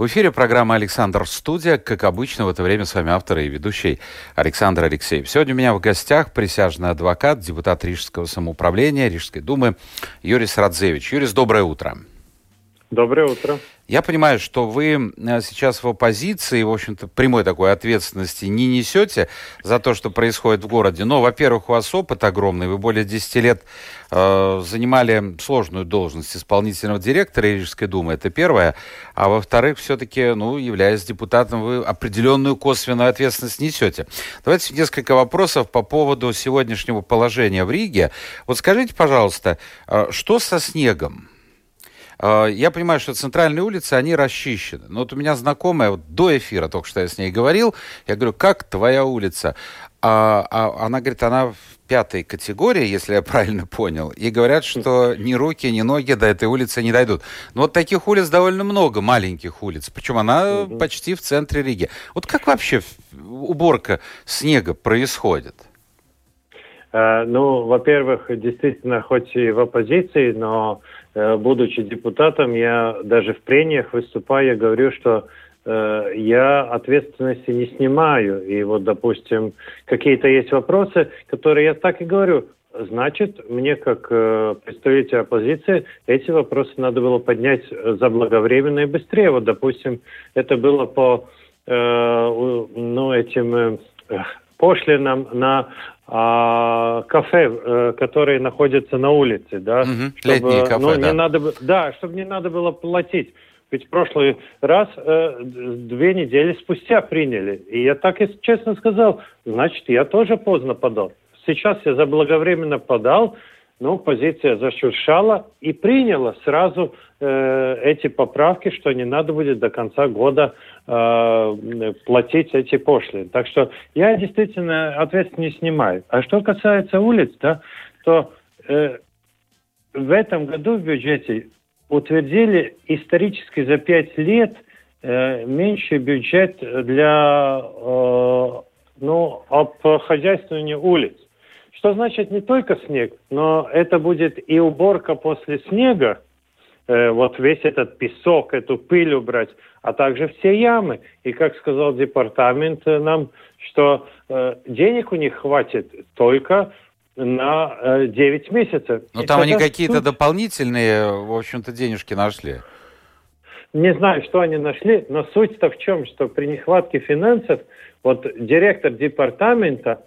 В эфире программа «Александр Студия». Как обычно, в это время с вами автор и ведущий Александр Алексеев. Сегодня у меня в гостях присяжный адвокат, депутат Рижского самоуправления, Рижской думы Юрис Радзевич. Юрис, доброе утро. Доброе утро. Я понимаю, что вы э, сейчас в оппозиции, в общем-то, прямой такой ответственности не несете за то, что происходит в городе. Но, во-первых, у вас опыт огромный. Вы более 10 лет э, занимали сложную должность исполнительного директора Рижской думы. Это первое. А во-вторых, все-таки, ну, являясь депутатом, вы определенную косвенную ответственность несете. Давайте несколько вопросов по поводу сегодняшнего положения в Риге. Вот скажите, пожалуйста, э, что со снегом? А, я понимаю, что центральные улицы, они расчищены. Но вот у меня знакомая, вот до эфира только что я с ней говорил, я говорю, как твоя улица? А, а она говорит, она в пятой категории, если я правильно понял, и говорят, что ни руки, ни ноги до этой улицы не дойдут. Но вот таких улиц довольно много, маленьких улиц, причем она угу. почти в центре Риги. Вот как вообще уборка снега происходит? Э, ну, во-первых, действительно, хоть и в оппозиции, но Э, будучи депутатом, я даже в прениях выступая говорю, что э, я ответственности не снимаю. И вот, допустим, какие-то есть вопросы, которые я так и говорю. Значит, мне как э, представитель оппозиции эти вопросы надо было поднять заблаговременно и быстрее. Вот, допустим, это было по э, ну, этим э, пошлинам на а, кафе, э, которые находятся на улице, да, угу, чтобы, кафе, ну, да. не надо, да, чтобы не надо было платить. Ведь в прошлый раз э, две недели спустя приняли. И я так и честно сказал, значит, я тоже поздно подал. Сейчас я заблаговременно подал, ну, позиция зашуршала и приняла сразу э, эти поправки, что не надо будет до конца года э, платить эти пошлины. Так что я действительно ответственность не снимаю. А что касается улиц, да, то э, в этом году в бюджете утвердили исторически за пять лет э, меньший бюджет для э, ну, обхозяйствования улиц. Что значит не только снег, но это будет и уборка после снега, э, вот весь этот песок, эту пыль убрать, а также все ямы. И как сказал департамент э, нам, что э, денег у них хватит только на э, 9 месяцев. Но там они какие-то суть... дополнительные, в общем-то, денежки нашли. Не знаю, что они нашли, но суть-то в чем, что при нехватке финансов, вот директор департамента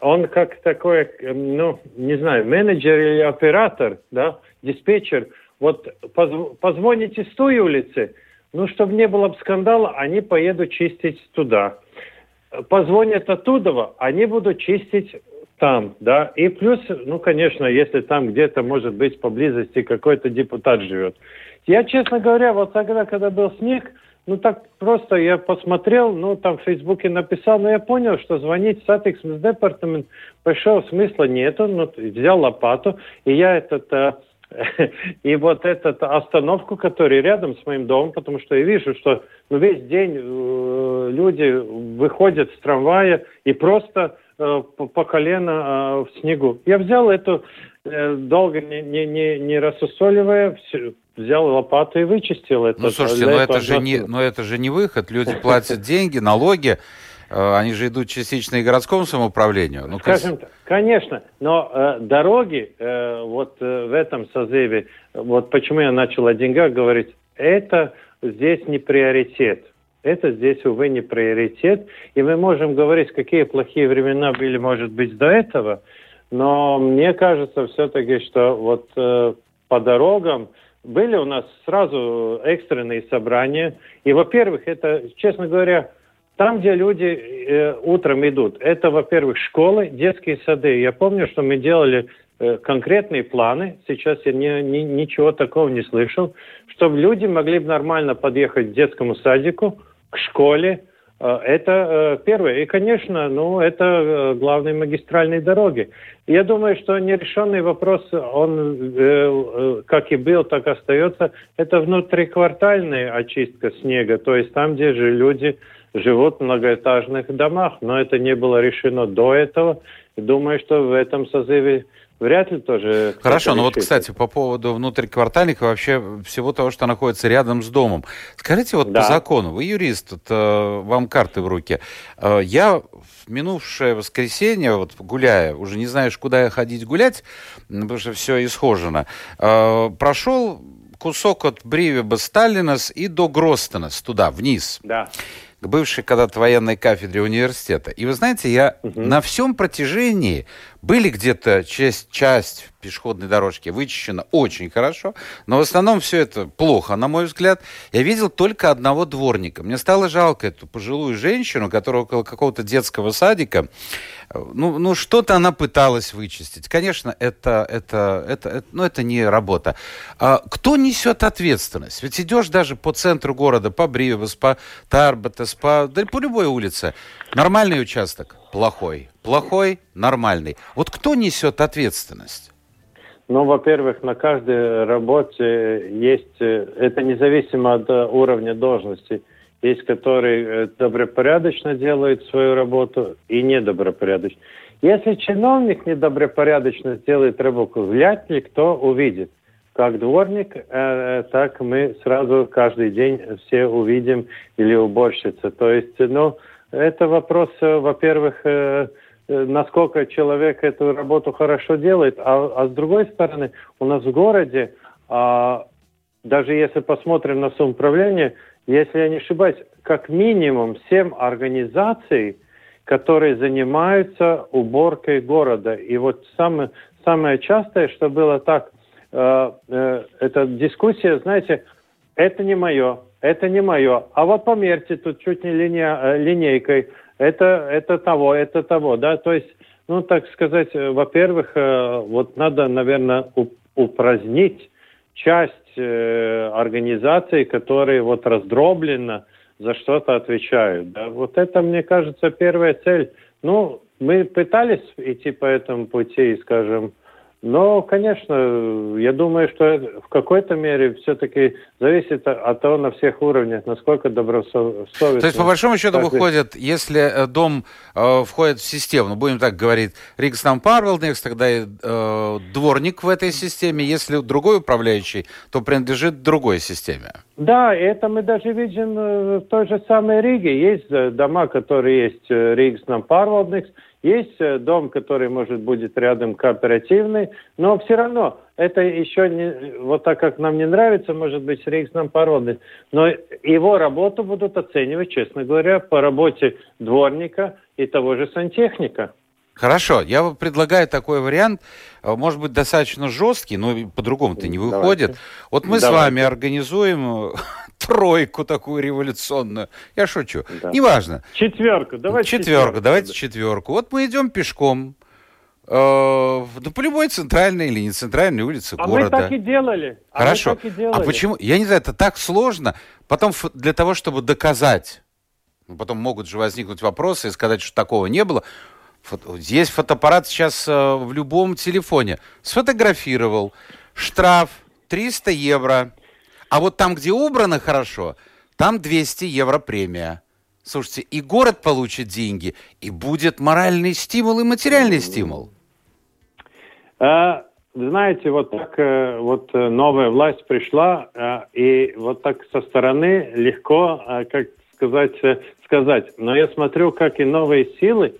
он как такой, ну, не знаю, менеджер или оператор, да, диспетчер, вот позв позвоните с той улицы, ну, чтобы не было скандала, они поедут чистить туда. Позвонят оттуда, они будут чистить там, да. И плюс, ну, конечно, если там где-то, может быть, поблизости какой-то депутат живет. Я, честно говоря, вот тогда, когда был снег, ну, так просто я посмотрел, ну, там в Фейсбуке написал, но я понял, что звонить в Сатиксмс департамент большого смысла нету. Ну, взял лопату, и я этот... Э, и вот эту остановку, которая рядом с моим домом, потому что я вижу, что ну, весь день э, люди выходят с трамвая и просто по, по колено э, в снегу. Я взял эту, э, долго не, не, не, не рассусоливая, взял лопату и вычистил это. Ну, слушайте, но это, же не, но это же не выход. Люди платят деньги, налоги, э, они же идут частично и городскому самоуправлению. Ну, Скажем так, конечно, но э, дороги э, вот э, в этом созыве, вот почему я начал о деньгах говорить, это здесь не приоритет. Это здесь, увы, не приоритет. И мы можем говорить, какие плохие времена были, может быть, до этого, но мне кажется все-таки, что вот э, по дорогам были у нас сразу экстренные собрания. И, во-первых, это, честно говоря, там, где люди э, утром идут, это, во-первых, школы, детские сады. Я помню, что мы делали э, конкретные планы. Сейчас я не, не, ничего такого не слышал, чтобы люди могли бы нормально подъехать к детскому садику, к школе, Э, это э, первое. И, конечно, ну, это э, главные магистральные дороги. Я думаю, что нерешенный вопрос, он как и был, так остается. Это внутриквартальная очистка снега, то есть там, где же люди живут в многоэтажных домах. Но это не было решено до этого. Думаю, что в этом созыве вряд ли тоже... Хорошо, но вот, кстати, по поводу внутриквартальных и вообще всего того, что находится рядом с домом. Скажите, вот да. по закону, вы юрист, вот, э, вам карты в руке. Э, я в минувшее воскресенье, вот гуляя, уже не знаешь, куда я ходить гулять, потому что все исхожено, э, прошел кусок от Бривеба Сталинас и до Гростенас, туда, вниз. Да к бывшей когда-то военной кафедре университета. И вы знаете, я угу. на всем протяжении были где-то часть, часть пешеходной дорожки вычищена очень хорошо, но в основном все это плохо, на мой взгляд. Я видел только одного дворника. Мне стало жалко эту пожилую женщину, которая около какого-то детского садика, ну, ну что-то она пыталась вычистить. Конечно, это, это, это, это, ну, это не работа. А кто несет ответственность? Ведь идешь даже по центру города, по Бривес, по Тарбатес, по, да, по любой улице. Нормальный участок? Плохой. Плохой? Нормальный. Вот кто несет ответственность? Ну, во-первых, на каждой работе есть, э, это независимо от э, уровня должности, есть, которые э, добропорядочно делают свою работу и недобропорядочно. Если чиновник недобропорядочно сделает работу, вряд ли кто увидит. Как дворник, э, так мы сразу каждый день все увидим или уборщица. То есть, ну, это вопрос, во-первых, э, Э, насколько человек эту работу хорошо делает, а, а с другой стороны, у нас в городе, а, даже если посмотрим на самоуправление, если я не ошибаюсь, как минимум 7 организаций, которые занимаются уборкой города. И вот самое, самое частое, что было так, э, э, эта дискуссия, знаете, это не мое, это не мое, а вот померьте тут чуть не линия, э, линейкой, это, это того, это того, да, то есть, ну, так сказать, э, во-первых, э, вот надо, наверное, упразднить часть э, организаций, которые вот раздробленно за что-то отвечают, да, вот это, мне кажется, первая цель. Ну, мы пытались идти по этому пути, скажем, но, конечно, я думаю, что в какой-то мере все-таки зависит от того на всех уровнях, насколько добросовестно. То есть, по большому счету, выходит, если э, дом э, входит в систему, ну, будем так говорить, Рикснам Парвелдникс, тогда и э, дворник в этой системе, если другой управляющий, то принадлежит другой системе. Да, это мы даже видим э, в той же самой Риге. Есть дома, которые есть Рикснам Парвелдникс, есть э, дом, который, может, будет рядом кооперативный, но все равно это еще не, вот так как нам не нравится, может быть, рейс нам породный, но его работу будут оценивать, честно говоря, по работе дворника и того же сантехника. Хорошо, я предлагаю такой вариант, э, может быть, достаточно жесткий, но по-другому-то не выходит. Давайте. Вот мы Давайте. с вами организуем тройку такую революционную. Я шучу. Да. Неважно. Четверку. Давайте четверку. четверку. Давайте да. четверку. Вот мы идем пешком. Э, да по любой центральной или не центральной улице а города. мы так и делали. А Хорошо. Так и делали. А почему? Я не знаю, это так сложно. Потом для того, чтобы доказать, ну, потом могут же возникнуть вопросы и сказать, что такого не было. Есть фотоаппарат сейчас э, в любом телефоне. Сфотографировал. Штраф 300 евро. А вот там, где убрано хорошо, там 200 евро премия. Слушайте, и город получит деньги, и будет моральный стимул и материальный стимул. А, знаете, вот так э, вот э, новая власть пришла, э, и вот так со стороны легко, как сказать, сказать. Но я смотрю, как и новые силы,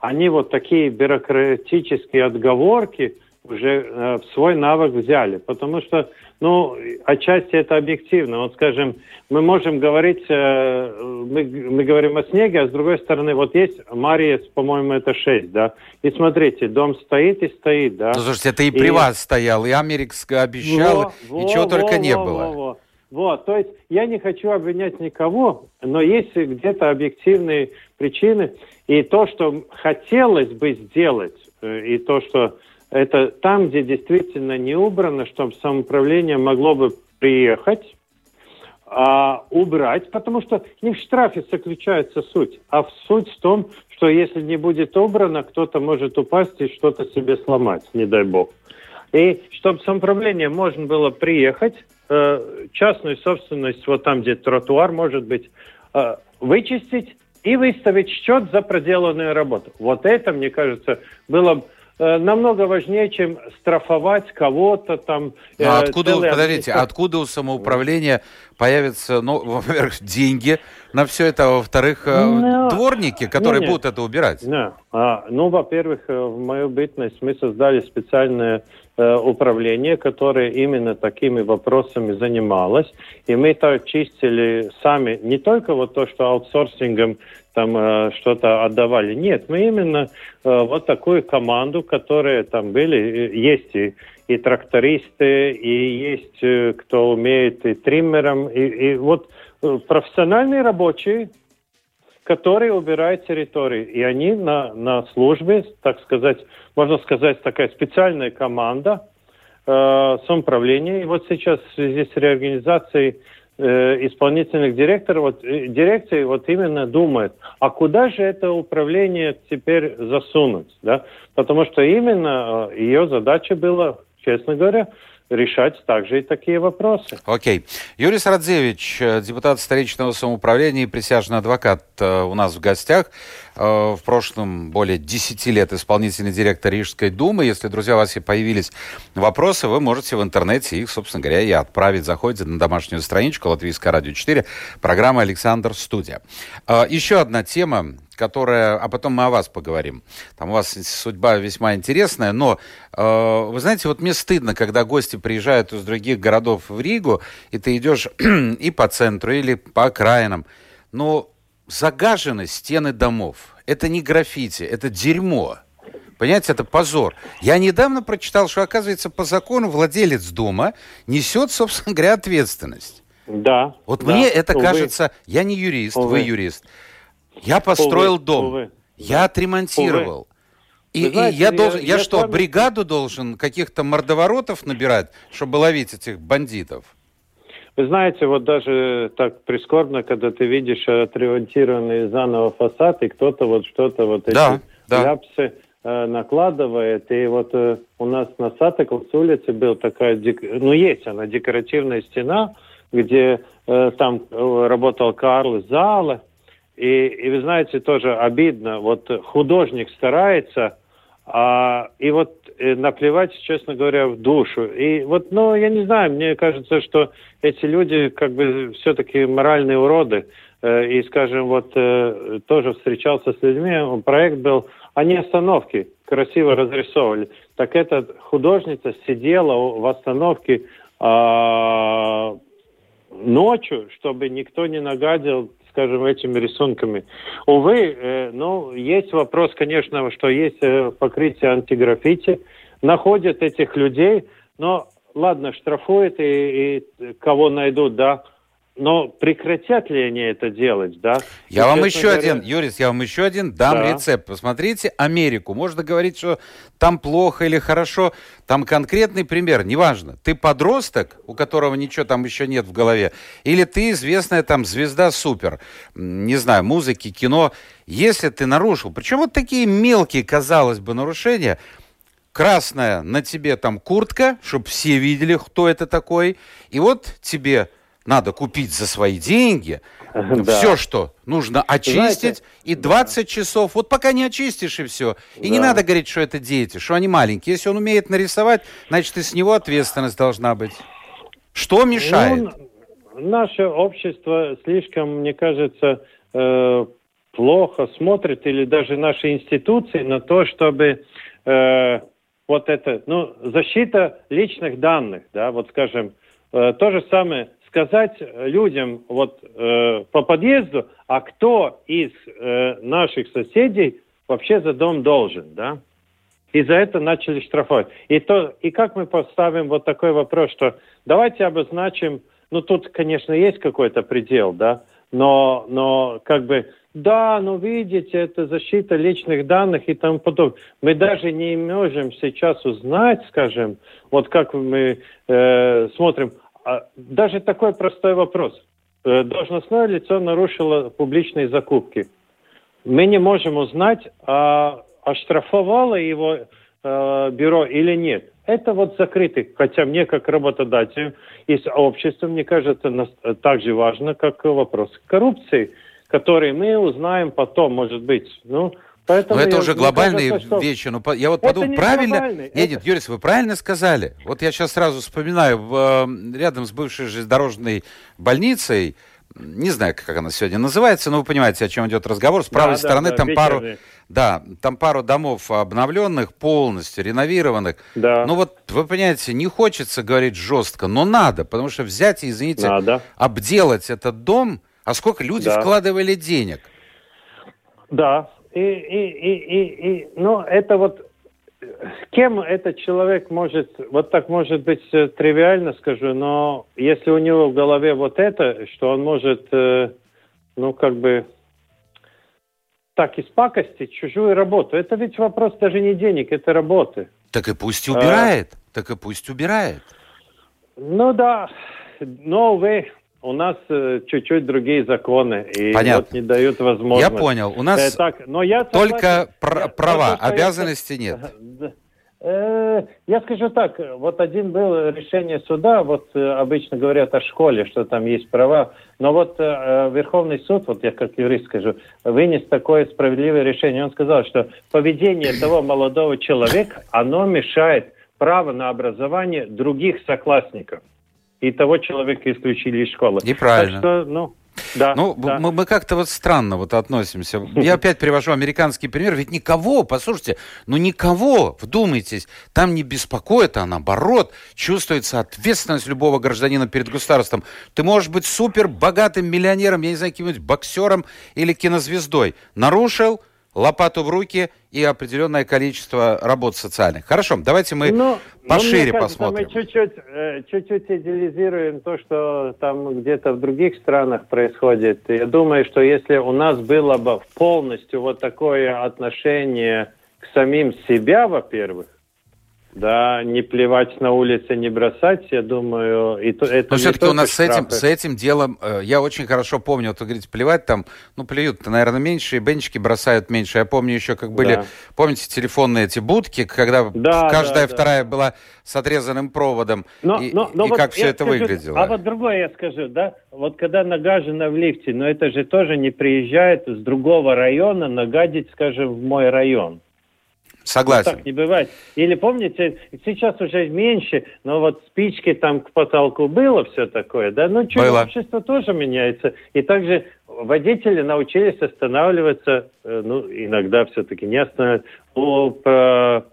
они вот такие бюрократические отговорки уже в свой навык взяли. Потому что ну, отчасти это объективно. Вот, скажем, мы можем говорить, э, мы, мы говорим о снеге, а с другой стороны, вот есть Мария, по-моему, это 6, да. И смотрите, дом стоит и стоит, да. Ну, слушайте, это и, и... при вас стоял, и Америкс обещал, во, и во, чего во, только во, не во, было. Во, во. Вот, то есть я не хочу обвинять никого, но есть где-то объективные причины. И то, что хотелось бы сделать, э, и то, что это там, где действительно не убрано, чтобы самоуправление могло бы приехать, а, убрать, потому что не в штрафе заключается суть, а в суть в том, что если не будет убрано, кто-то может упасть и что-то себе сломать, не дай бог. И чтобы самоуправление можно было приехать, э, частную собственность, вот там, где тротуар может быть, э, вычистить и выставить счет за проделанную работу. Вот это, мне кажется, было Э, намного важнее, чем штрафовать кого-то там. Ну, а откуда, подождите, откуда у самоуправления появятся, ну, во-первых, деньги на все это, а во-вторых. Э, ну, дворники, которые не, будут это убирать? No. А, ну, во-первых, э, в мою бытность мы создали специальное э, управление, которое именно такими вопросами занималось. И мы так чистили сами не только вот то, что аутсорсингом там э, что-то отдавали. Нет, мы именно э, вот такую команду, которые там были, э, есть и, и трактористы, и есть э, кто умеет и триммером, и, и вот э, профессиональные рабочие, которые убирают территории. И они на, на службе, так сказать, можно сказать, такая специальная команда э, самоуправления. И вот сейчас в связи с реорганизацией исполнительных директоров, вот, э, дирекции вот именно думает, а куда же это управление теперь засунуть, да? Потому что именно э, ее задача была, честно говоря, решать также и такие вопросы. Окей. Юрий Сарадзевич, э, депутат столичного самоуправления и присяжный адвокат э, у нас в гостях. Э, в прошлом более 10 лет исполнительный директор Рижской думы. Если, друзья, у вас появились вопросы, вы можете в интернете их, собственно говоря, и отправить. Заходите на домашнюю страничку Латвийская радио 4, программа «Александр Студия». Еще одна тема, которая... А потом мы о вас поговорим. Там у вас судьба весьма интересная, но, э, вы знаете, вот мне стыдно, когда гости приезжают из других городов в Ригу, и ты идешь и по центру, или по окраинам, но загажены стены домов. Это не граффити, это дерьмо. Понимаете, это позор. Я недавно прочитал, что, оказывается, по закону владелец дома несет, собственно говоря, ответственность. Да. Вот да, мне это увы. кажется, я не юрист, увы. вы юрист. Я построил увы, дом, увы. я отремонтировал. Увы. И, знаете, и я, должен, я, я что, вами... бригаду должен каких-то мордоворотов набирать, чтобы ловить этих бандитов? Вы знаете, вот даже так прискорбно, когда ты видишь отремонтированный заново фасад, и кто-то вот что-то вот да, эти да. ляпсы э, накладывает. И вот э, у нас на Сатаковс улице был такая, ну есть она, декоративная стена, где э, там э, работал Карл Зала, и, и вы знаете, тоже обидно, вот художник старается, а, и вот наплевать, честно говоря, в душу. И вот, ну, я не знаю, мне кажется, что эти люди как бы все-таки моральные уроды. Э, и, скажем, вот э, тоже встречался с людьми, проект был, они остановки красиво разрисовывали. Так эта художница сидела в остановке а, ночью, чтобы никто не нагадил скажем, этими рисунками. Увы, э, ну, есть вопрос, конечно, что есть э, покрытие антиграффити, находят этих людей, но ладно, штрафуют и, и кого найдут, да, но прекратят ли они это делать, да? Я и, вам еще говоря... один, Юрис, я вам еще один дам да. рецепт. Посмотрите Америку. Можно говорить, что там плохо или хорошо. Там конкретный пример, неважно. Ты подросток, у которого ничего там еще нет в голове, или ты известная там звезда супер, не знаю, музыки, кино. Если ты нарушил, причем вот такие мелкие, казалось бы, нарушения, красная на тебе там куртка, чтобы все видели, кто это такой, и вот тебе надо купить за свои деньги да. все, что нужно очистить, Знаете, и 20 да. часов, вот пока не очистишь и все. И да. не надо говорить, что это дети, что они маленькие. Если он умеет нарисовать, значит, и с него ответственность должна быть. Что мешает? Ну, наше общество слишком, мне кажется, э, плохо смотрит, или даже наши институции, на то, чтобы э, вот это, ну, защита личных данных, да, вот скажем, э, то же самое сказать людям вот э, по подъезду, а кто из э, наших соседей вообще за дом должен, да? И за это начали штрафовать. И, то, и как мы поставим вот такой вопрос, что давайте обозначим, ну тут, конечно, есть какой-то предел, да, но, но как бы, да, ну видите, это защита личных данных и тому подобное. Мы даже не можем сейчас узнать, скажем, вот как мы э, смотрим, даже такой простой вопрос. э, должностное лицо нарушило публичные закупки. Мы не можем узнать, а оштрафовало его э, бюро или нет. Это вот закрытый, хотя мне как работодателю и обществу, мне кажется, так же важно, как вопрос коррупции, который мы узнаем потом, может быть. Ну, Поэтому Но это уже глобальные кажется, что... вещи. Ну, я вот подумал, не правильно... Нет, это... нет, Юрис, вы правильно сказали. Вот я сейчас сразу вспоминаю, в, рядом с бывшей железнодорожной больницей, не знаю, как она сегодня называется, но вы понимаете, о чем идет разговор. С правой да, стороны да, там вечерний. пару... Да, там пару домов обновленных, полностью реновированных. Да. Ну вот, вы понимаете, не хочется говорить жестко, но надо, потому что взять и, извините, надо. обделать этот дом, а сколько люди да. вкладывали денег. Да, и, и, и, и, и, ну, это вот с кем этот человек может, вот так может быть э, тривиально скажу, но если у него в голове вот это, что он может, э, ну, как бы, так испакостить чужую работу, это ведь вопрос даже не денег, это работы. Так и пусть убирает, а, так и пусть убирает. Ну да, но, вы у нас э, чуть-чуть другие законы, и Понятно. вот не дают возможность. Я понял. У нас э, так, но я только пр- права, я, обязанности я, нет. Э, я скажу так, вот один был решение суда, вот обычно говорят о школе, что там есть права, но вот Верховный суд, вот я как юрист скажу, вынес такое справедливое решение. Он сказал, что поведение того молодого человека, оно мешает право на образование других соклассников и того человека исключили из школы. Неправильно. Так что, ну, да, ну, да. мы, мы как-то вот странно вот относимся. Я опять привожу американский пример. Ведь никого, послушайте, ну никого, вдумайтесь, там не беспокоит, а наоборот, чувствуется ответственность любого гражданина перед государством. Ты можешь быть супер богатым миллионером, я не знаю, каким-нибудь боксером или кинозвездой. Нарушил, лопату в руки и определенное количество работ социальных. Хорошо, давайте мы но, пошире но кажется, посмотрим. Мы чуть-чуть, э, чуть-чуть идеализируем то, что там где-то в других странах происходит. Я думаю, что если у нас было бы полностью вот такое отношение к самим себя, во-первых, да, не плевать на улице, не бросать, я думаю, и то, это Но все-таки у нас с этим, с этим делом, э, я очень хорошо помню, вот вы говорите, плевать там, ну, плюют-то, наверное, меньше, и бенчики бросают меньше. Я помню еще, как были, да. помните, телефонные эти будки, когда да, каждая да, вторая да. была с отрезанным проводом, но, и, но, но и вот как все это скажу, выглядело. А вот другое я скажу, да, вот когда нагажено в лифте, но это же тоже не приезжает с другого района нагадить, скажем, в мой район. Согласен. Ну, так не бывает. Или помните, сейчас уже меньше, но вот спички там к потолку было все такое, да? Ну, что, было. общество тоже меняется. И также водители научились останавливаться, э, ну, иногда все-таки не останавливаться, у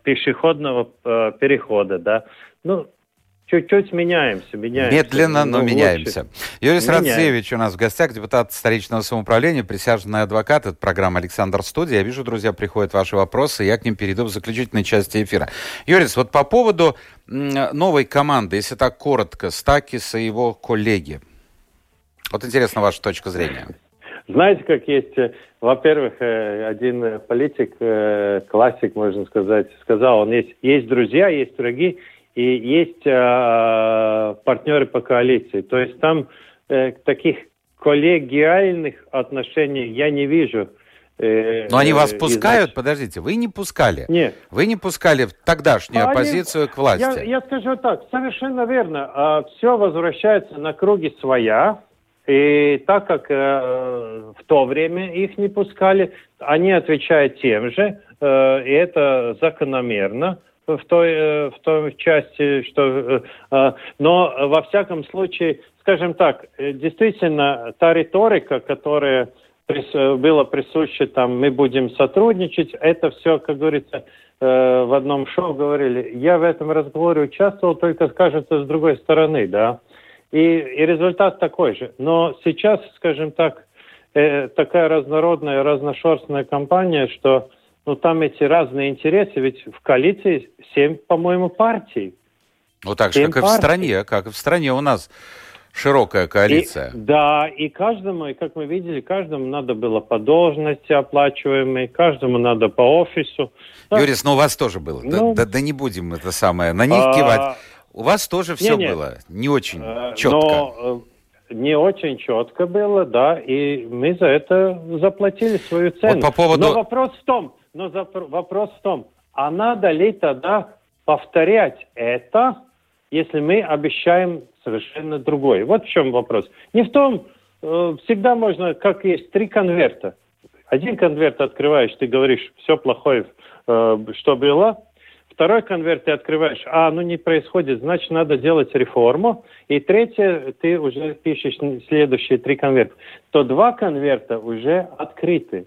пешеходного э, перехода, да? Ну, чуть-чуть меняемся, меняемся. Медленно, но ну, меняемся. Юрий Радцевич у нас в гостях, депутат столичного самоуправления, присяжный адвокат. Это программа «Александр Студия». Я вижу, друзья, приходят ваши вопросы, я к ним перейду в заключительной части эфира. Юрис, вот по поводу новой команды, если так коротко, Стакис и его коллеги. Вот интересна ваша точка зрения. Знаете, как есть, э, во-первых, э, один политик, э, классик, можно сказать, сказал, он есть, есть друзья, есть враги, и есть э, партнеры по коалиции. То есть там э, таких коллегиальных отношений я не вижу. Э, Но они вас пускают? Из... Подождите, вы не пускали? Нет. Вы не пускали тогдашнюю они... оппозицию к власти? Я, я скажу так, совершенно верно. А, все возвращается на круги своя. И так как э, в то время их не пускали, они отвечают тем же, э, и это закономерно в той, э, в той части, что... Э, э, но во всяком случае, скажем так, действительно, та риторика, которая была присуща там, мы будем сотрудничать, это все, как говорится, в одном шоу говорили. Я в этом разговоре участвовал, только, кажется, с другой стороны, да. И, и результат такой же. Но сейчас, скажем так, такая разнородная, разношерстная компания, что ну там эти разные интересы, ведь в коалиции семь, по-моему, партий. Ну так же, как партий. и в стране, как и в стране у нас широкая коалиция. И, да, и каждому, и как мы видели, каждому надо было по должности оплачиваемой, каждому надо по офису. Юрис, ну у вас тоже было. Ну, да, да, да не будем это самое, на них а, кивать. У вас тоже все не, не, было не очень а, четко. Но, не очень четко было, да, и мы за это заплатили свою цену. Вот по поводу... Но вопрос в том, но вопрос в том, а надо ли тогда повторять это, если мы обещаем совершенно другое? Вот в чем вопрос. Не в том, э, всегда можно, как есть, три конверта. Один конверт открываешь, ты говоришь, все плохое, э, что было, Второй конверт ты открываешь, а, ну не происходит, значит, надо делать реформу. И третье, ты уже пишешь следующие три конверта. То два конверта уже открыты.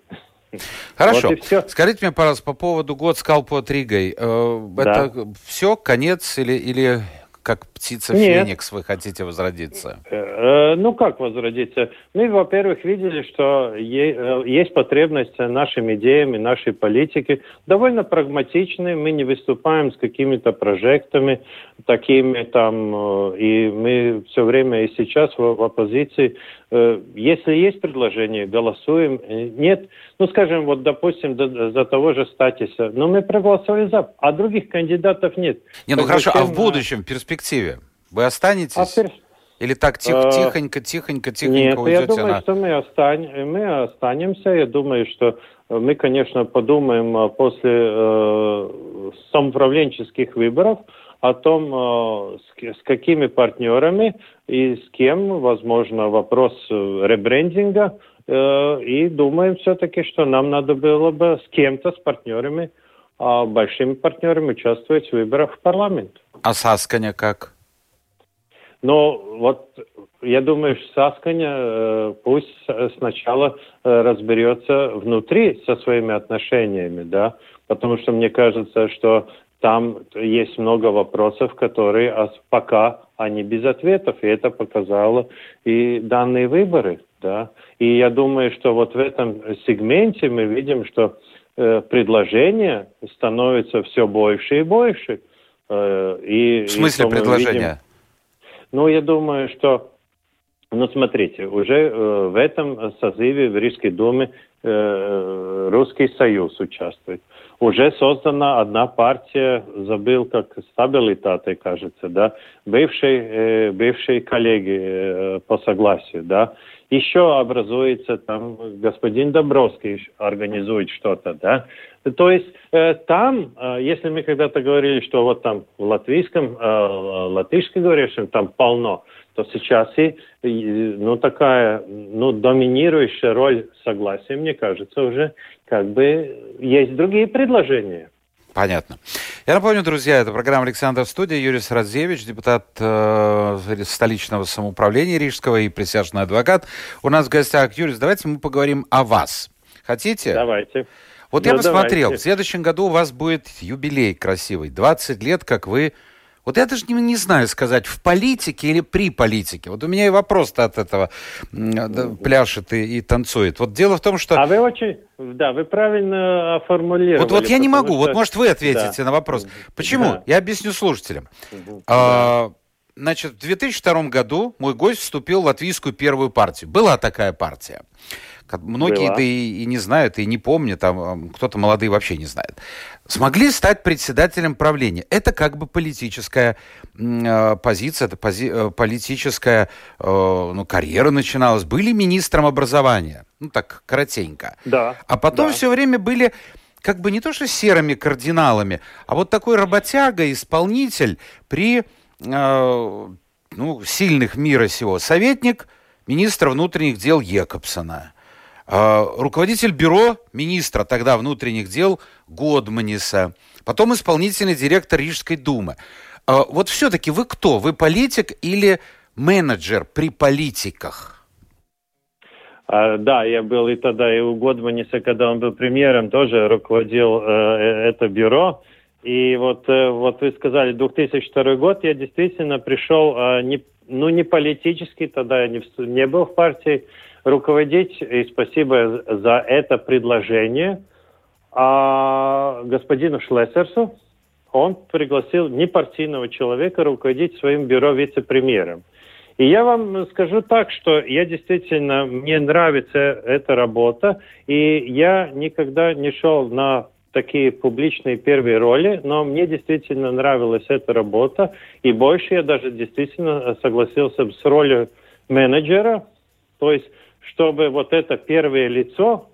Хорошо. Вот Скажите мне, пожалуйста, по поводу год скал под Ригой. Э, да. Это все, конец или, или как птица Нет. Феникс вы хотите возродиться? Э, э, ну, как возродиться? Мы, во-первых, видели, что есть потребность нашими идеями, нашей политики. Довольно прагматичны, мы не выступаем с какими-то прожектами такими там, и мы все время и сейчас в оппозиции. Если есть предложение, голосуем. Нет, ну, скажем, вот, допустим, за, того же статиса, но мы проголосовали за, а других кандидатов нет. Не, ну так хорошо, зачем... а в будущем, в перспективе, вы останетесь? А пер... Или так тих, тихонько, тихонько, тихонько Нет, уйдете я думаю, на... что мы, остань... мы останемся. Я думаю, что мы, конечно, подумаем после э, самоуправленческих выборов о том, э, с, какими партнерами и с кем, возможно, вопрос э, ребрендинга – Э, и думаем все-таки, что нам надо было бы с кем-то, с партнерами, а большими партнерами участвовать в выборах в парламент. А Сасканя как? Ну, вот я думаю, что Сасканя пусть сначала разберется внутри со своими отношениями, да, потому что мне кажется, что там есть много вопросов, которые пока они без ответов, и это показало и данные выборы, да. И я думаю, что вот в этом сегменте мы видим, что э, предложения становятся все больше и больше. Э, и, в смысле и, предложения? Видим, ну, я думаю, что, ну, смотрите, уже э, в этом созыве в Рижской думе э, Русский Союз участвует. Уже создана одна партия, забыл, как стабилитаты, кажется, да, бывшие, э, бывшие коллеги э, по согласию, да, еще образуется там господин Добровский организует что-то, да. То есть э, там, э, если мы когда-то говорили, что вот там в латвийском, э, латышском говорящем там полно, то сейчас и, ну, такая, ну, доминирующая роль согласия, мне кажется, уже как бы есть другие предложения. Понятно. Я напомню, друзья, это программа «Александр в студии». Юрий Сарадзевич, депутат э, столичного самоуправления Рижского и присяжный адвокат. У нас в гостях Юрий, давайте мы поговорим о вас. Хотите? Давайте. Вот ну, я посмотрел, давайте. в следующем году у вас будет юбилей красивый. 20 лет, как вы вот я даже не, не знаю сказать, в политике или при политике. Вот у меня и вопрос-то от этого пляшет и, и танцует. Вот дело в том, что... А вы очень... Да, вы правильно формулировали. Вот, вот я не могу. Что... Вот может вы ответите да. на вопрос. Почему? Да. Я объясню слушателям. Да. А, значит, в 2002 году мой гость вступил в латвийскую первую партию. Была такая партия. Многие это и, и не знают, и не помнят, а кто-то молодые вообще не знает. Смогли стать председателем правления. Это как бы политическая э, позиция, это пози, э, политическая э, ну, карьера начиналась. Были министром образования. Ну, так, коротенько. Да. А потом да. все время были как бы не то что серыми кардиналами, а вот такой работяга, исполнитель при э, ну, сильных мира сего. Советник министра внутренних дел Екобсона. А, руководитель бюро министра тогда внутренних дел Годманиса, потом исполнительный директор Рижской думы. А, вот все-таки вы кто? Вы политик или менеджер при политиках? А, да, я был и тогда, и у Годманиса, когда он был премьером, тоже руководил э, э это бюро. И вот, э, вот вы сказали, 2002 год, я действительно пришел, не, ну не политический, тогда я не, не был в партии, руководить, и спасибо за это предложение, а господину Шлессерсу он пригласил непартийного человека руководить своим бюро вице-премьером. И я вам скажу так, что я действительно, мне нравится эта работа, и я никогда не шел на такие публичные первые роли, но мне действительно нравилась эта работа, и больше я даже действительно согласился с ролью менеджера, то есть чтобы вот это первое лицо,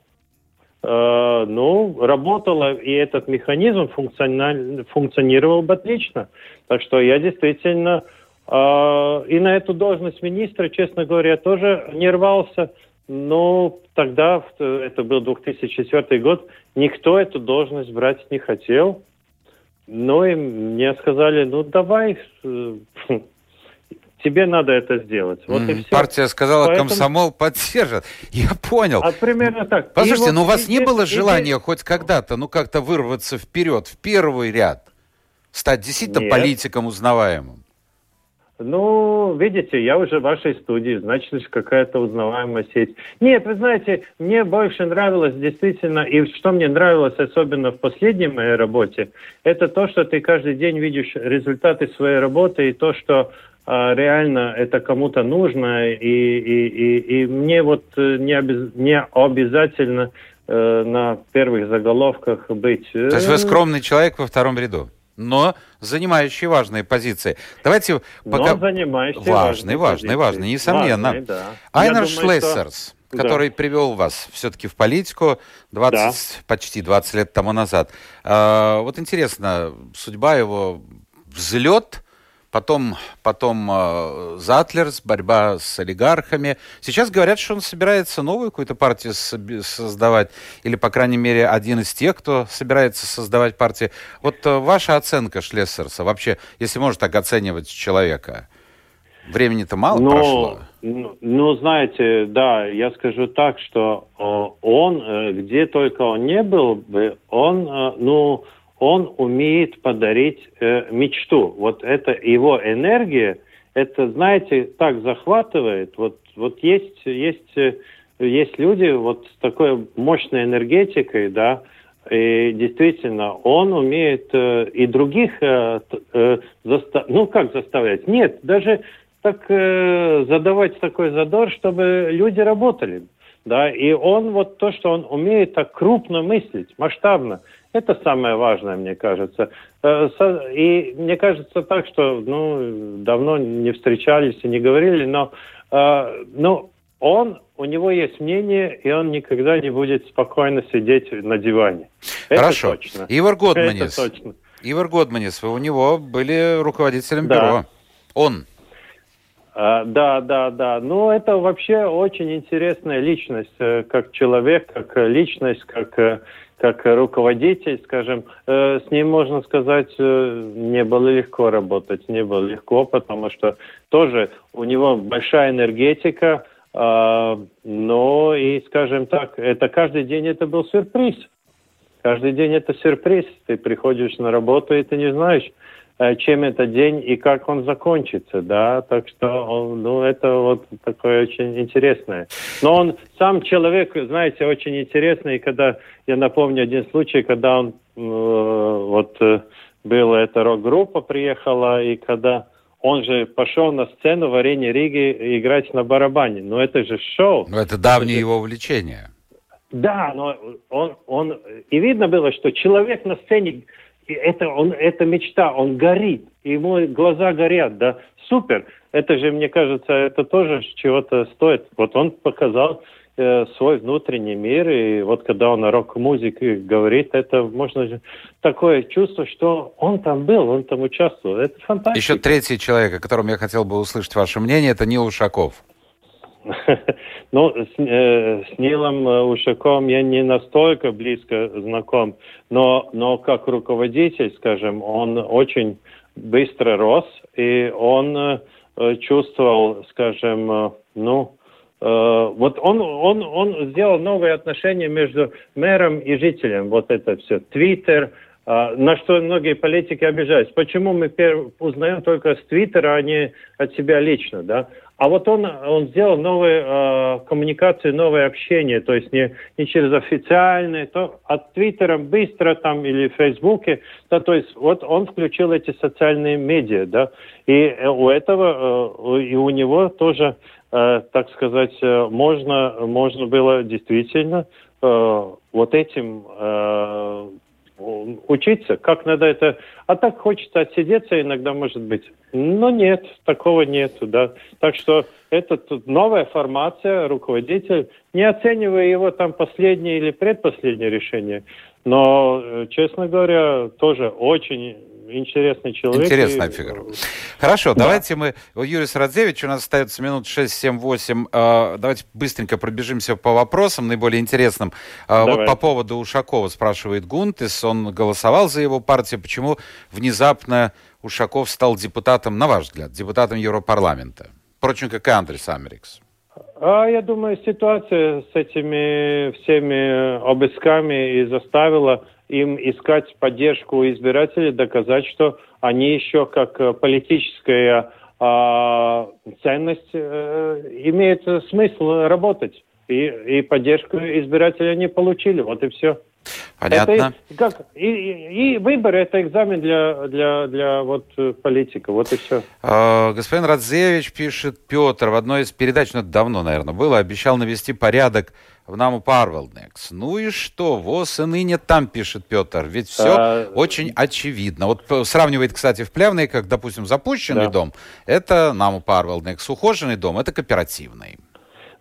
э, ну, работало, и этот механизм функционировал бы отлично. Так что я действительно э, и на эту должность министра, честно говоря, тоже не рвался. Но тогда, это был 2004 год, никто эту должность брать не хотел. Ну и мне сказали, ну давай, э, тебе надо это сделать. Вот mm, и все. Партия сказала, Поэтому... комсомол поддержит. Я понял. А примерно так. Послушайте, ну у вас не было желания здесь... хоть когда-то, ну как-то вырваться вперед, в первый ряд, стать действительно Нет. политиком узнаваемым? Ну, видите, я уже в вашей студии, значит, какая-то узнаваемость есть. Нет, вы знаете, мне больше нравилось действительно, и что мне нравилось особенно в последней моей работе, это то, что ты каждый день видишь результаты своей работы и то, что реально это кому-то нужно, и, и, и, и мне вот э, не, обез, не обязательно э, на первых заголовках быть. То есть вы скромный человек во втором ряду? но занимающий важные позиции. Давайте пока... Но занимающий важные, важные, важные, несомненно. Важные, да. Айнер Шлессерс, что... который да. привел вас все-таки в политику 20, да. почти 20 лет тому назад. А, вот интересно, судьба его взлет потом, потом э, Затлерс, борьба с олигархами. Сейчас говорят, что он собирается новую какую-то партию создавать, или, по крайней мере, один из тех, кто собирается создавать партию. Вот э, ваша оценка Шлессерса, вообще, если можно так оценивать человека, времени-то мало Но, прошло? Ну, ну, знаете, да, я скажу так, что он, э, где только он не был бы, он, э, ну, он умеет подарить э, мечту. Вот это его энергия, это, знаете, так захватывает. Вот, вот есть, есть, э, есть люди вот с такой мощной энергетикой, да, и действительно, он умеет э, и других, э, э, заста... ну как заставлять? Нет, даже так э, задавать такой задор, чтобы люди работали. Да, и он вот то, что он умеет так крупно мыслить, масштабно, это самое важное, мне кажется. Э, и мне кажется так, что ну, давно не встречались и не говорили, но э, ну, он, у него есть мнение, и он никогда не будет спокойно сидеть на диване. Хорошо. Это точно. Ивар Годманис. Это точно. Ивар Годманис, вы у него были руководителем да. бюро. Он. А, да, да, да. Ну, это вообще очень интересная личность, как человек, как личность, как как руководитель, скажем, э, с ним, можно сказать, э, не было легко работать, не было легко, потому что тоже у него большая энергетика, э, но и, скажем так, это каждый день это был сюрприз. Каждый день это сюрприз. Ты приходишь на работу, и ты не знаешь, чем этот день и как он закончится, да, так что, ну, это вот такое очень интересное. Но он сам человек, знаете, очень интересный, когда, я напомню один случай, когда он, э, вот, э, была эта рок-группа приехала, и когда он же пошел на сцену в арене Риги играть на барабане. Но это же шоу. Но это давнее это... его увлечение. Да, но он, он... И видно было, что человек на сцене это, он, это мечта, он горит, ему глаза горят, да, супер. Это же, мне кажется, это тоже чего-то стоит. Вот он показал э, свой внутренний мир, и вот когда он о рок-музыке говорит, это можно такое чувство, что он там был, он там участвовал. Это фантастика. Еще третий человек, о котором я хотел бы услышать ваше мнение, это Нил Ушаков. Ну, с, э, с Нилом э, Ушаком я не настолько близко знаком, но, но как руководитель, скажем, он очень быстро рос, и он э, чувствовал, скажем, э, ну, э, вот он, он, он сделал новые отношения между мэром и жителем. Вот это все. Твиттер, э, на что многие политики обижаются. Почему мы узнаем только с Твиттера, а не от себя лично, да? А вот он, он сделал новые э, коммуникации, новое общение, то есть не, не через официальные, то от Твиттера быстро там или Фейсбуке, да, то есть вот он включил эти социальные медиа, да, и у этого, э, и у него тоже, э, так сказать, э, можно, можно было действительно э, вот этим э, учиться, как надо это... А так хочется отсидеться иногда, может быть. Но нет, такого нет, да. Так что это новая формация, руководитель, не оценивая его там последнее или предпоследнее решение, но, э, честно говоря, тоже очень интересный человек. Интересная и... фигура. Хорошо, да. давайте мы... Юрий Срадзевич, у нас остается минут 6, 7, 8. Давайте быстренько пробежимся по вопросам, наиболее интересным. А, Давай. Вот по поводу Ушакова спрашивает Гунтис. Он голосовал за его партию. Почему внезапно Ушаков стал депутатом, на ваш взгляд, депутатом Европарламента? Впрочем, как и Андрес Америкс. А я думаю, ситуация с этими всеми обысками и заставила им искать поддержку избирателей, доказать, что они еще как э, политическая э, ценность э, имеют смысл работать. И, и поддержку избирателей они получили. Вот и все. Понятно. Это, как, и, и, и выбор это экзамен для, для, для вот, э, политика. Вот и все. А, господин Радзевич пишет, Петр в одной из передач, ну это давно, наверное, было, обещал навести порядок в Наму Парвелнекс. Ну и что, ВОЗ и ныне там, пишет Петр. Ведь все а... очень очевидно. Вот сравнивает, кстати, в Плявной, как, допустим, запущенный да. дом, это Наму Парвелнекс, ухоженный дом, это кооперативный.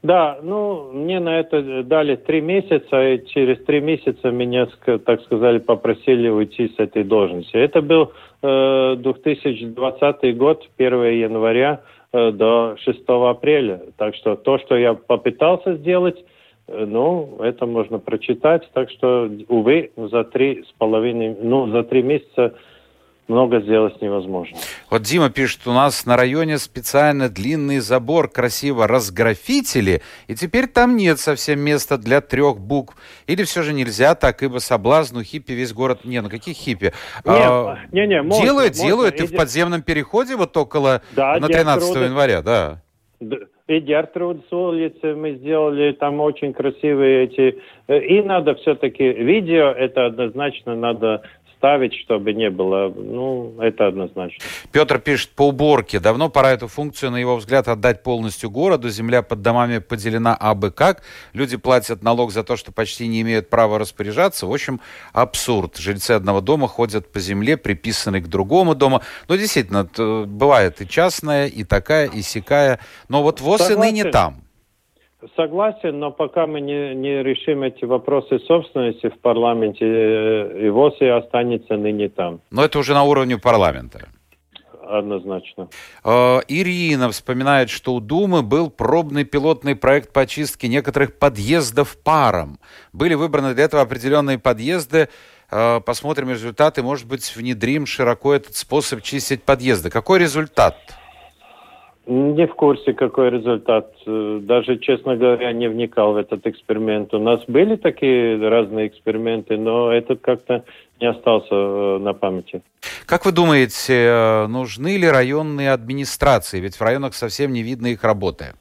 Да, ну, мне на это дали три месяца, и через три месяца меня, так сказали, попросили уйти с этой должности. Это был э, 2020 год, 1 января э, до 6 апреля. Так что то, что я попытался сделать, э, ну, это можно прочитать. Так что, увы, за три с половиной, ну, за три месяца много сделать невозможно. Вот Дима пишет, у нас на районе специально длинный забор красиво разграфитили, и теперь там нет совсем места для трех букв. Или все же нельзя так, ибо соблазну хиппи весь город... Не, ну какие хиппи? Нет, а, не, не, можно, делают, можно. делают, и, и в подземном переходе вот около да, на 13 января, да. И Гертрудс улицы мы сделали, там очень красивые эти... Э, и надо все-таки видео, это однозначно надо ставить, чтобы не было, ну, это однозначно. Петр пишет, по уборке. Давно пора эту функцию, на его взгляд, отдать полностью городу. Земля под домами поделена абы как. Люди платят налог за то, что почти не имеют права распоряжаться. В общем, абсурд. Жильцы одного дома ходят по земле, приписанной к другому дому. Ну, действительно, бывает и частная, и такая, и сякая. Но вот ВОЗ и ныне там. Согласен, но пока мы не, не решим эти вопросы собственности в парламенте, э, и останется ныне там. Но это уже на уровне парламента. Однозначно. Э, Ирина вспоминает, что у Думы был пробный пилотный проект по чистке некоторых подъездов паром. Были выбраны для этого определенные подъезды. Э, посмотрим результаты. Может быть, внедрим широко этот способ чистить подъезды. Какой результат? Не в курсе, какой результат. Э, даже, честно говоря, не вникал в этот эксперимент. У нас были такие разные эксперименты, но этот как-то не остался э, на памяти. Как вы думаете, э, нужны ли районные администрации? Ведь в районах совсем не видно их работы.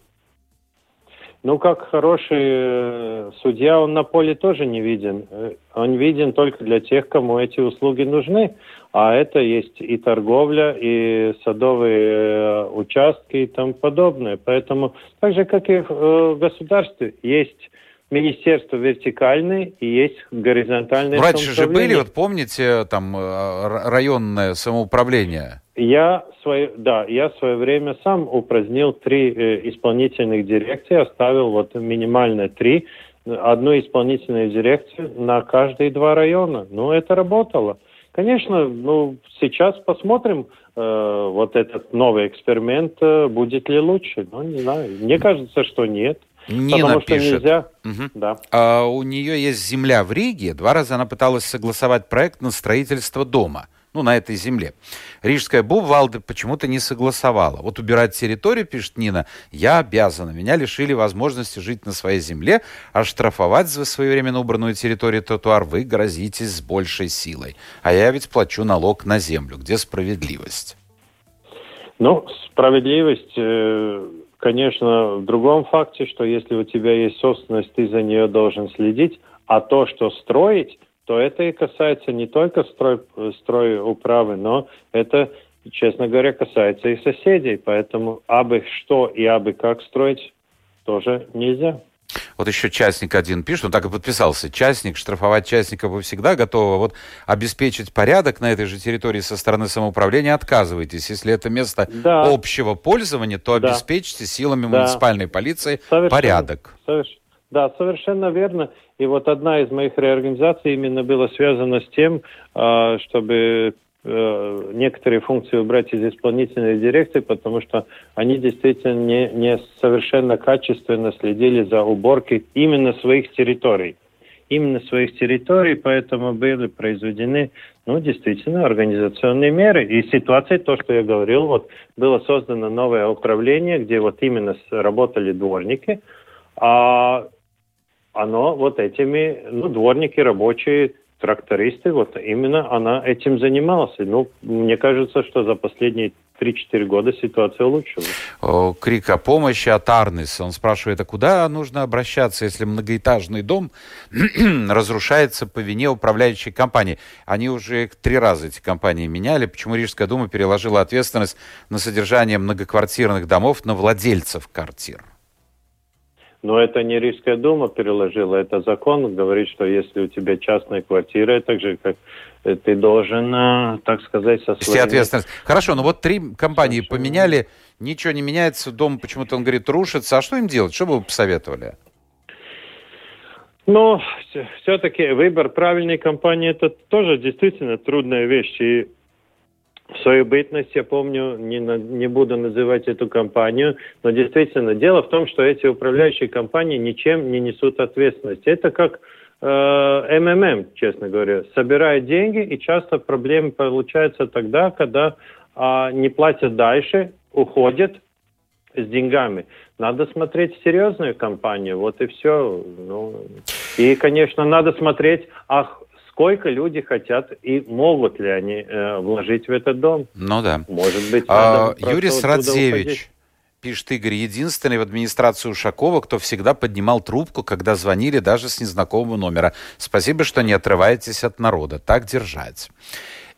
Ну, как хороший судья, он на поле тоже не виден. Он виден только для тех, кому эти услуги нужны а это есть и торговля, и садовые э, участки и тому подобное. Поэтому так же, как и в э, государстве, есть министерство вертикальное и есть горизонтальное ну, Раньше же были, вот помните, там э, районное самоуправление? Я свое, да, я свое время сам упразднил три э, исполнительных дирекции, оставил вот минимально три, одну исполнительную дирекцию на каждые два района. Ну, это работало. Конечно, ну, сейчас посмотрим, э, вот этот новый эксперимент, э, будет ли лучше. Ну, не знаю. Мне кажется, что нет. Нина потому что пишет. нельзя. Угу. Да. А, у нее есть земля в Риге. Два раза она пыталась согласовать проект на строительство дома ну, на этой земле. Рижская Бубвалда почему-то не согласовала. Вот убирать территорию, пишет Нина, я обязана. Меня лишили возможности жить на своей земле, а штрафовать за своевременно убранную территорию тротуар вы грозитесь с большей силой. А я ведь плачу налог на землю. Где справедливость? Ну, справедливость, э, конечно, в другом факте, что если у тебя есть собственность, ты за нее должен следить, а то, что строить, то это и касается не только строй, строй управы, но это, честно говоря, касается и соседей. Поэтому абы что и абы как строить тоже нельзя. Вот еще частник один пишет, он так и подписался. Частник, штрафовать частника вы всегда готовы. Вот обеспечить порядок на этой же территории со стороны самоуправления отказываетесь. Если это место да. общего пользования, то да. обеспечьте силами да. муниципальной полиции совершенно, порядок. Совершенно. Да, совершенно верно. И вот одна из моих реорганизаций именно была связана с тем, а, чтобы Э, некоторые функции убрать из исполнительной дирекции, потому что они действительно не, не совершенно качественно следили за уборкой именно своих территорий. Именно своих территорий, поэтому были произведены, ну, действительно, организационные меры. И ситуация, то, что я говорил, вот было создано новое управление, где вот именно работали дворники, а оно вот этими, ну, дворники рабочие трактористы, вот именно она этим занималась. Ну, мне кажется, что за последние 3-4 года ситуация улучшилась. Крик о помощи от Арнис. Он спрашивает, а куда нужно обращаться, если многоэтажный дом разрушается по вине управляющей компании? Они уже три раза эти компании меняли. Почему Рижская дума переложила ответственность на содержание многоквартирных домов на владельцев квартир? Но это не Рижская дума переложила, это закон говорит, что если у тебя частная квартира, так же как э, ты должен, э, так сказать, со своими... ответственность. Хорошо, но вот три компании Совершенно. поменяли, ничего не меняется, дом почему-то, он говорит, рушится. А что им делать? Что бы вы посоветовали? Ну, все-таки выбор правильной компании это тоже действительно трудная вещь. И в свою бытность, я помню, не, на, не буду называть эту компанию, но действительно, дело в том, что эти управляющие компании ничем не несут ответственность. Это как э, МММ, честно говоря, собирает деньги, и часто проблемы получаются тогда, когда э, не платят дальше, уходят с деньгами. Надо смотреть серьезную компанию, вот и все. Ну, и, конечно, надо смотреть, ах, сколько люди хотят и могут ли они э, вложить в этот дом. Ну да. Может быть, а, Юрий Срадзевич пишет Игорь, единственный в администрации Ушакова, кто всегда поднимал трубку, когда звонили даже с незнакомого номера. Спасибо, что не отрываетесь от народа. Так держать.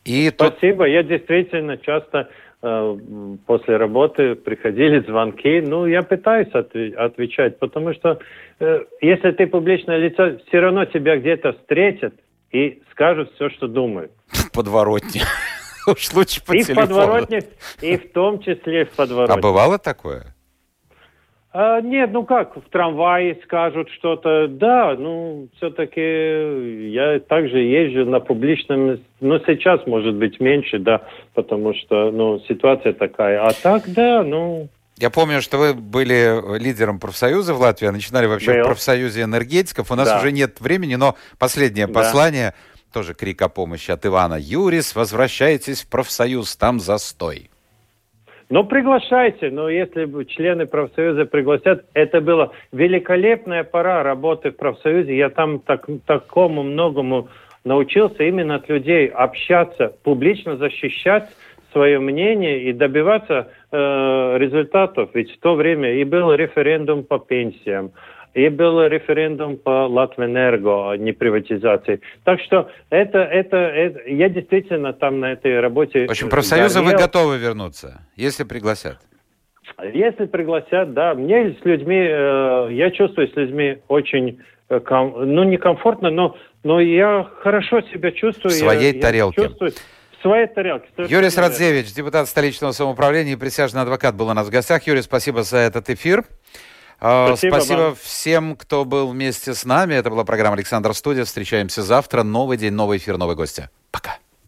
И Спасибо. Тут... Я действительно часто э, после работы приходили звонки. Ну, я пытаюсь отв- отвечать, потому что э, если ты публичное лицо, все равно тебя где-то встретят, и скажут все, что думают. В подворотне. Уж лучше по и телефону. в подворотне, и в том числе в подворотне. А бывало такое? А, нет, ну как, в трамвае скажут что-то. Да, ну, все-таки я также езжу на публичном, но сейчас, может быть, меньше, да, потому что, ну, ситуация такая. А так, да, ну... Я помню, что вы были лидером профсоюза в Латвии, а начинали вообще Был. в профсоюзе энергетиков. У нас да. уже нет времени, но последнее да. послание, тоже крик о помощи от Ивана. Юрис, возвращайтесь в профсоюз, там застой. Ну, приглашайте, но если бы члены профсоюза пригласят, это была великолепная пора работы в профсоюзе. Я там так, такому многому научился именно от людей общаться, публично защищать свое мнение и добиваться э, результатов. Ведь в то время и был референдум по пенсиям, и был референдум по Латвэнерго, не приватизации. Так что это, это, это, я действительно там на этой работе... В общем, профсоюзы горел. вы готовы вернуться, если пригласят? Если пригласят, да. Мне с людьми, э, я чувствую с людьми очень, э, ком, ну, некомфортно, но, но я хорошо себя чувствую. В своей я, тарелке. Я чувствую, своей тарелке. Юрий Радзевич, депутат столичного самоуправления и присяжный адвокат был у нас в гостях. Юрий, спасибо за этот эфир. А, спасибо, Спасибо всем, кто был вместе с нами. Это была программа «Александр Студия». Встречаемся завтра. Новый день, новый эфир, новые гости. Пока.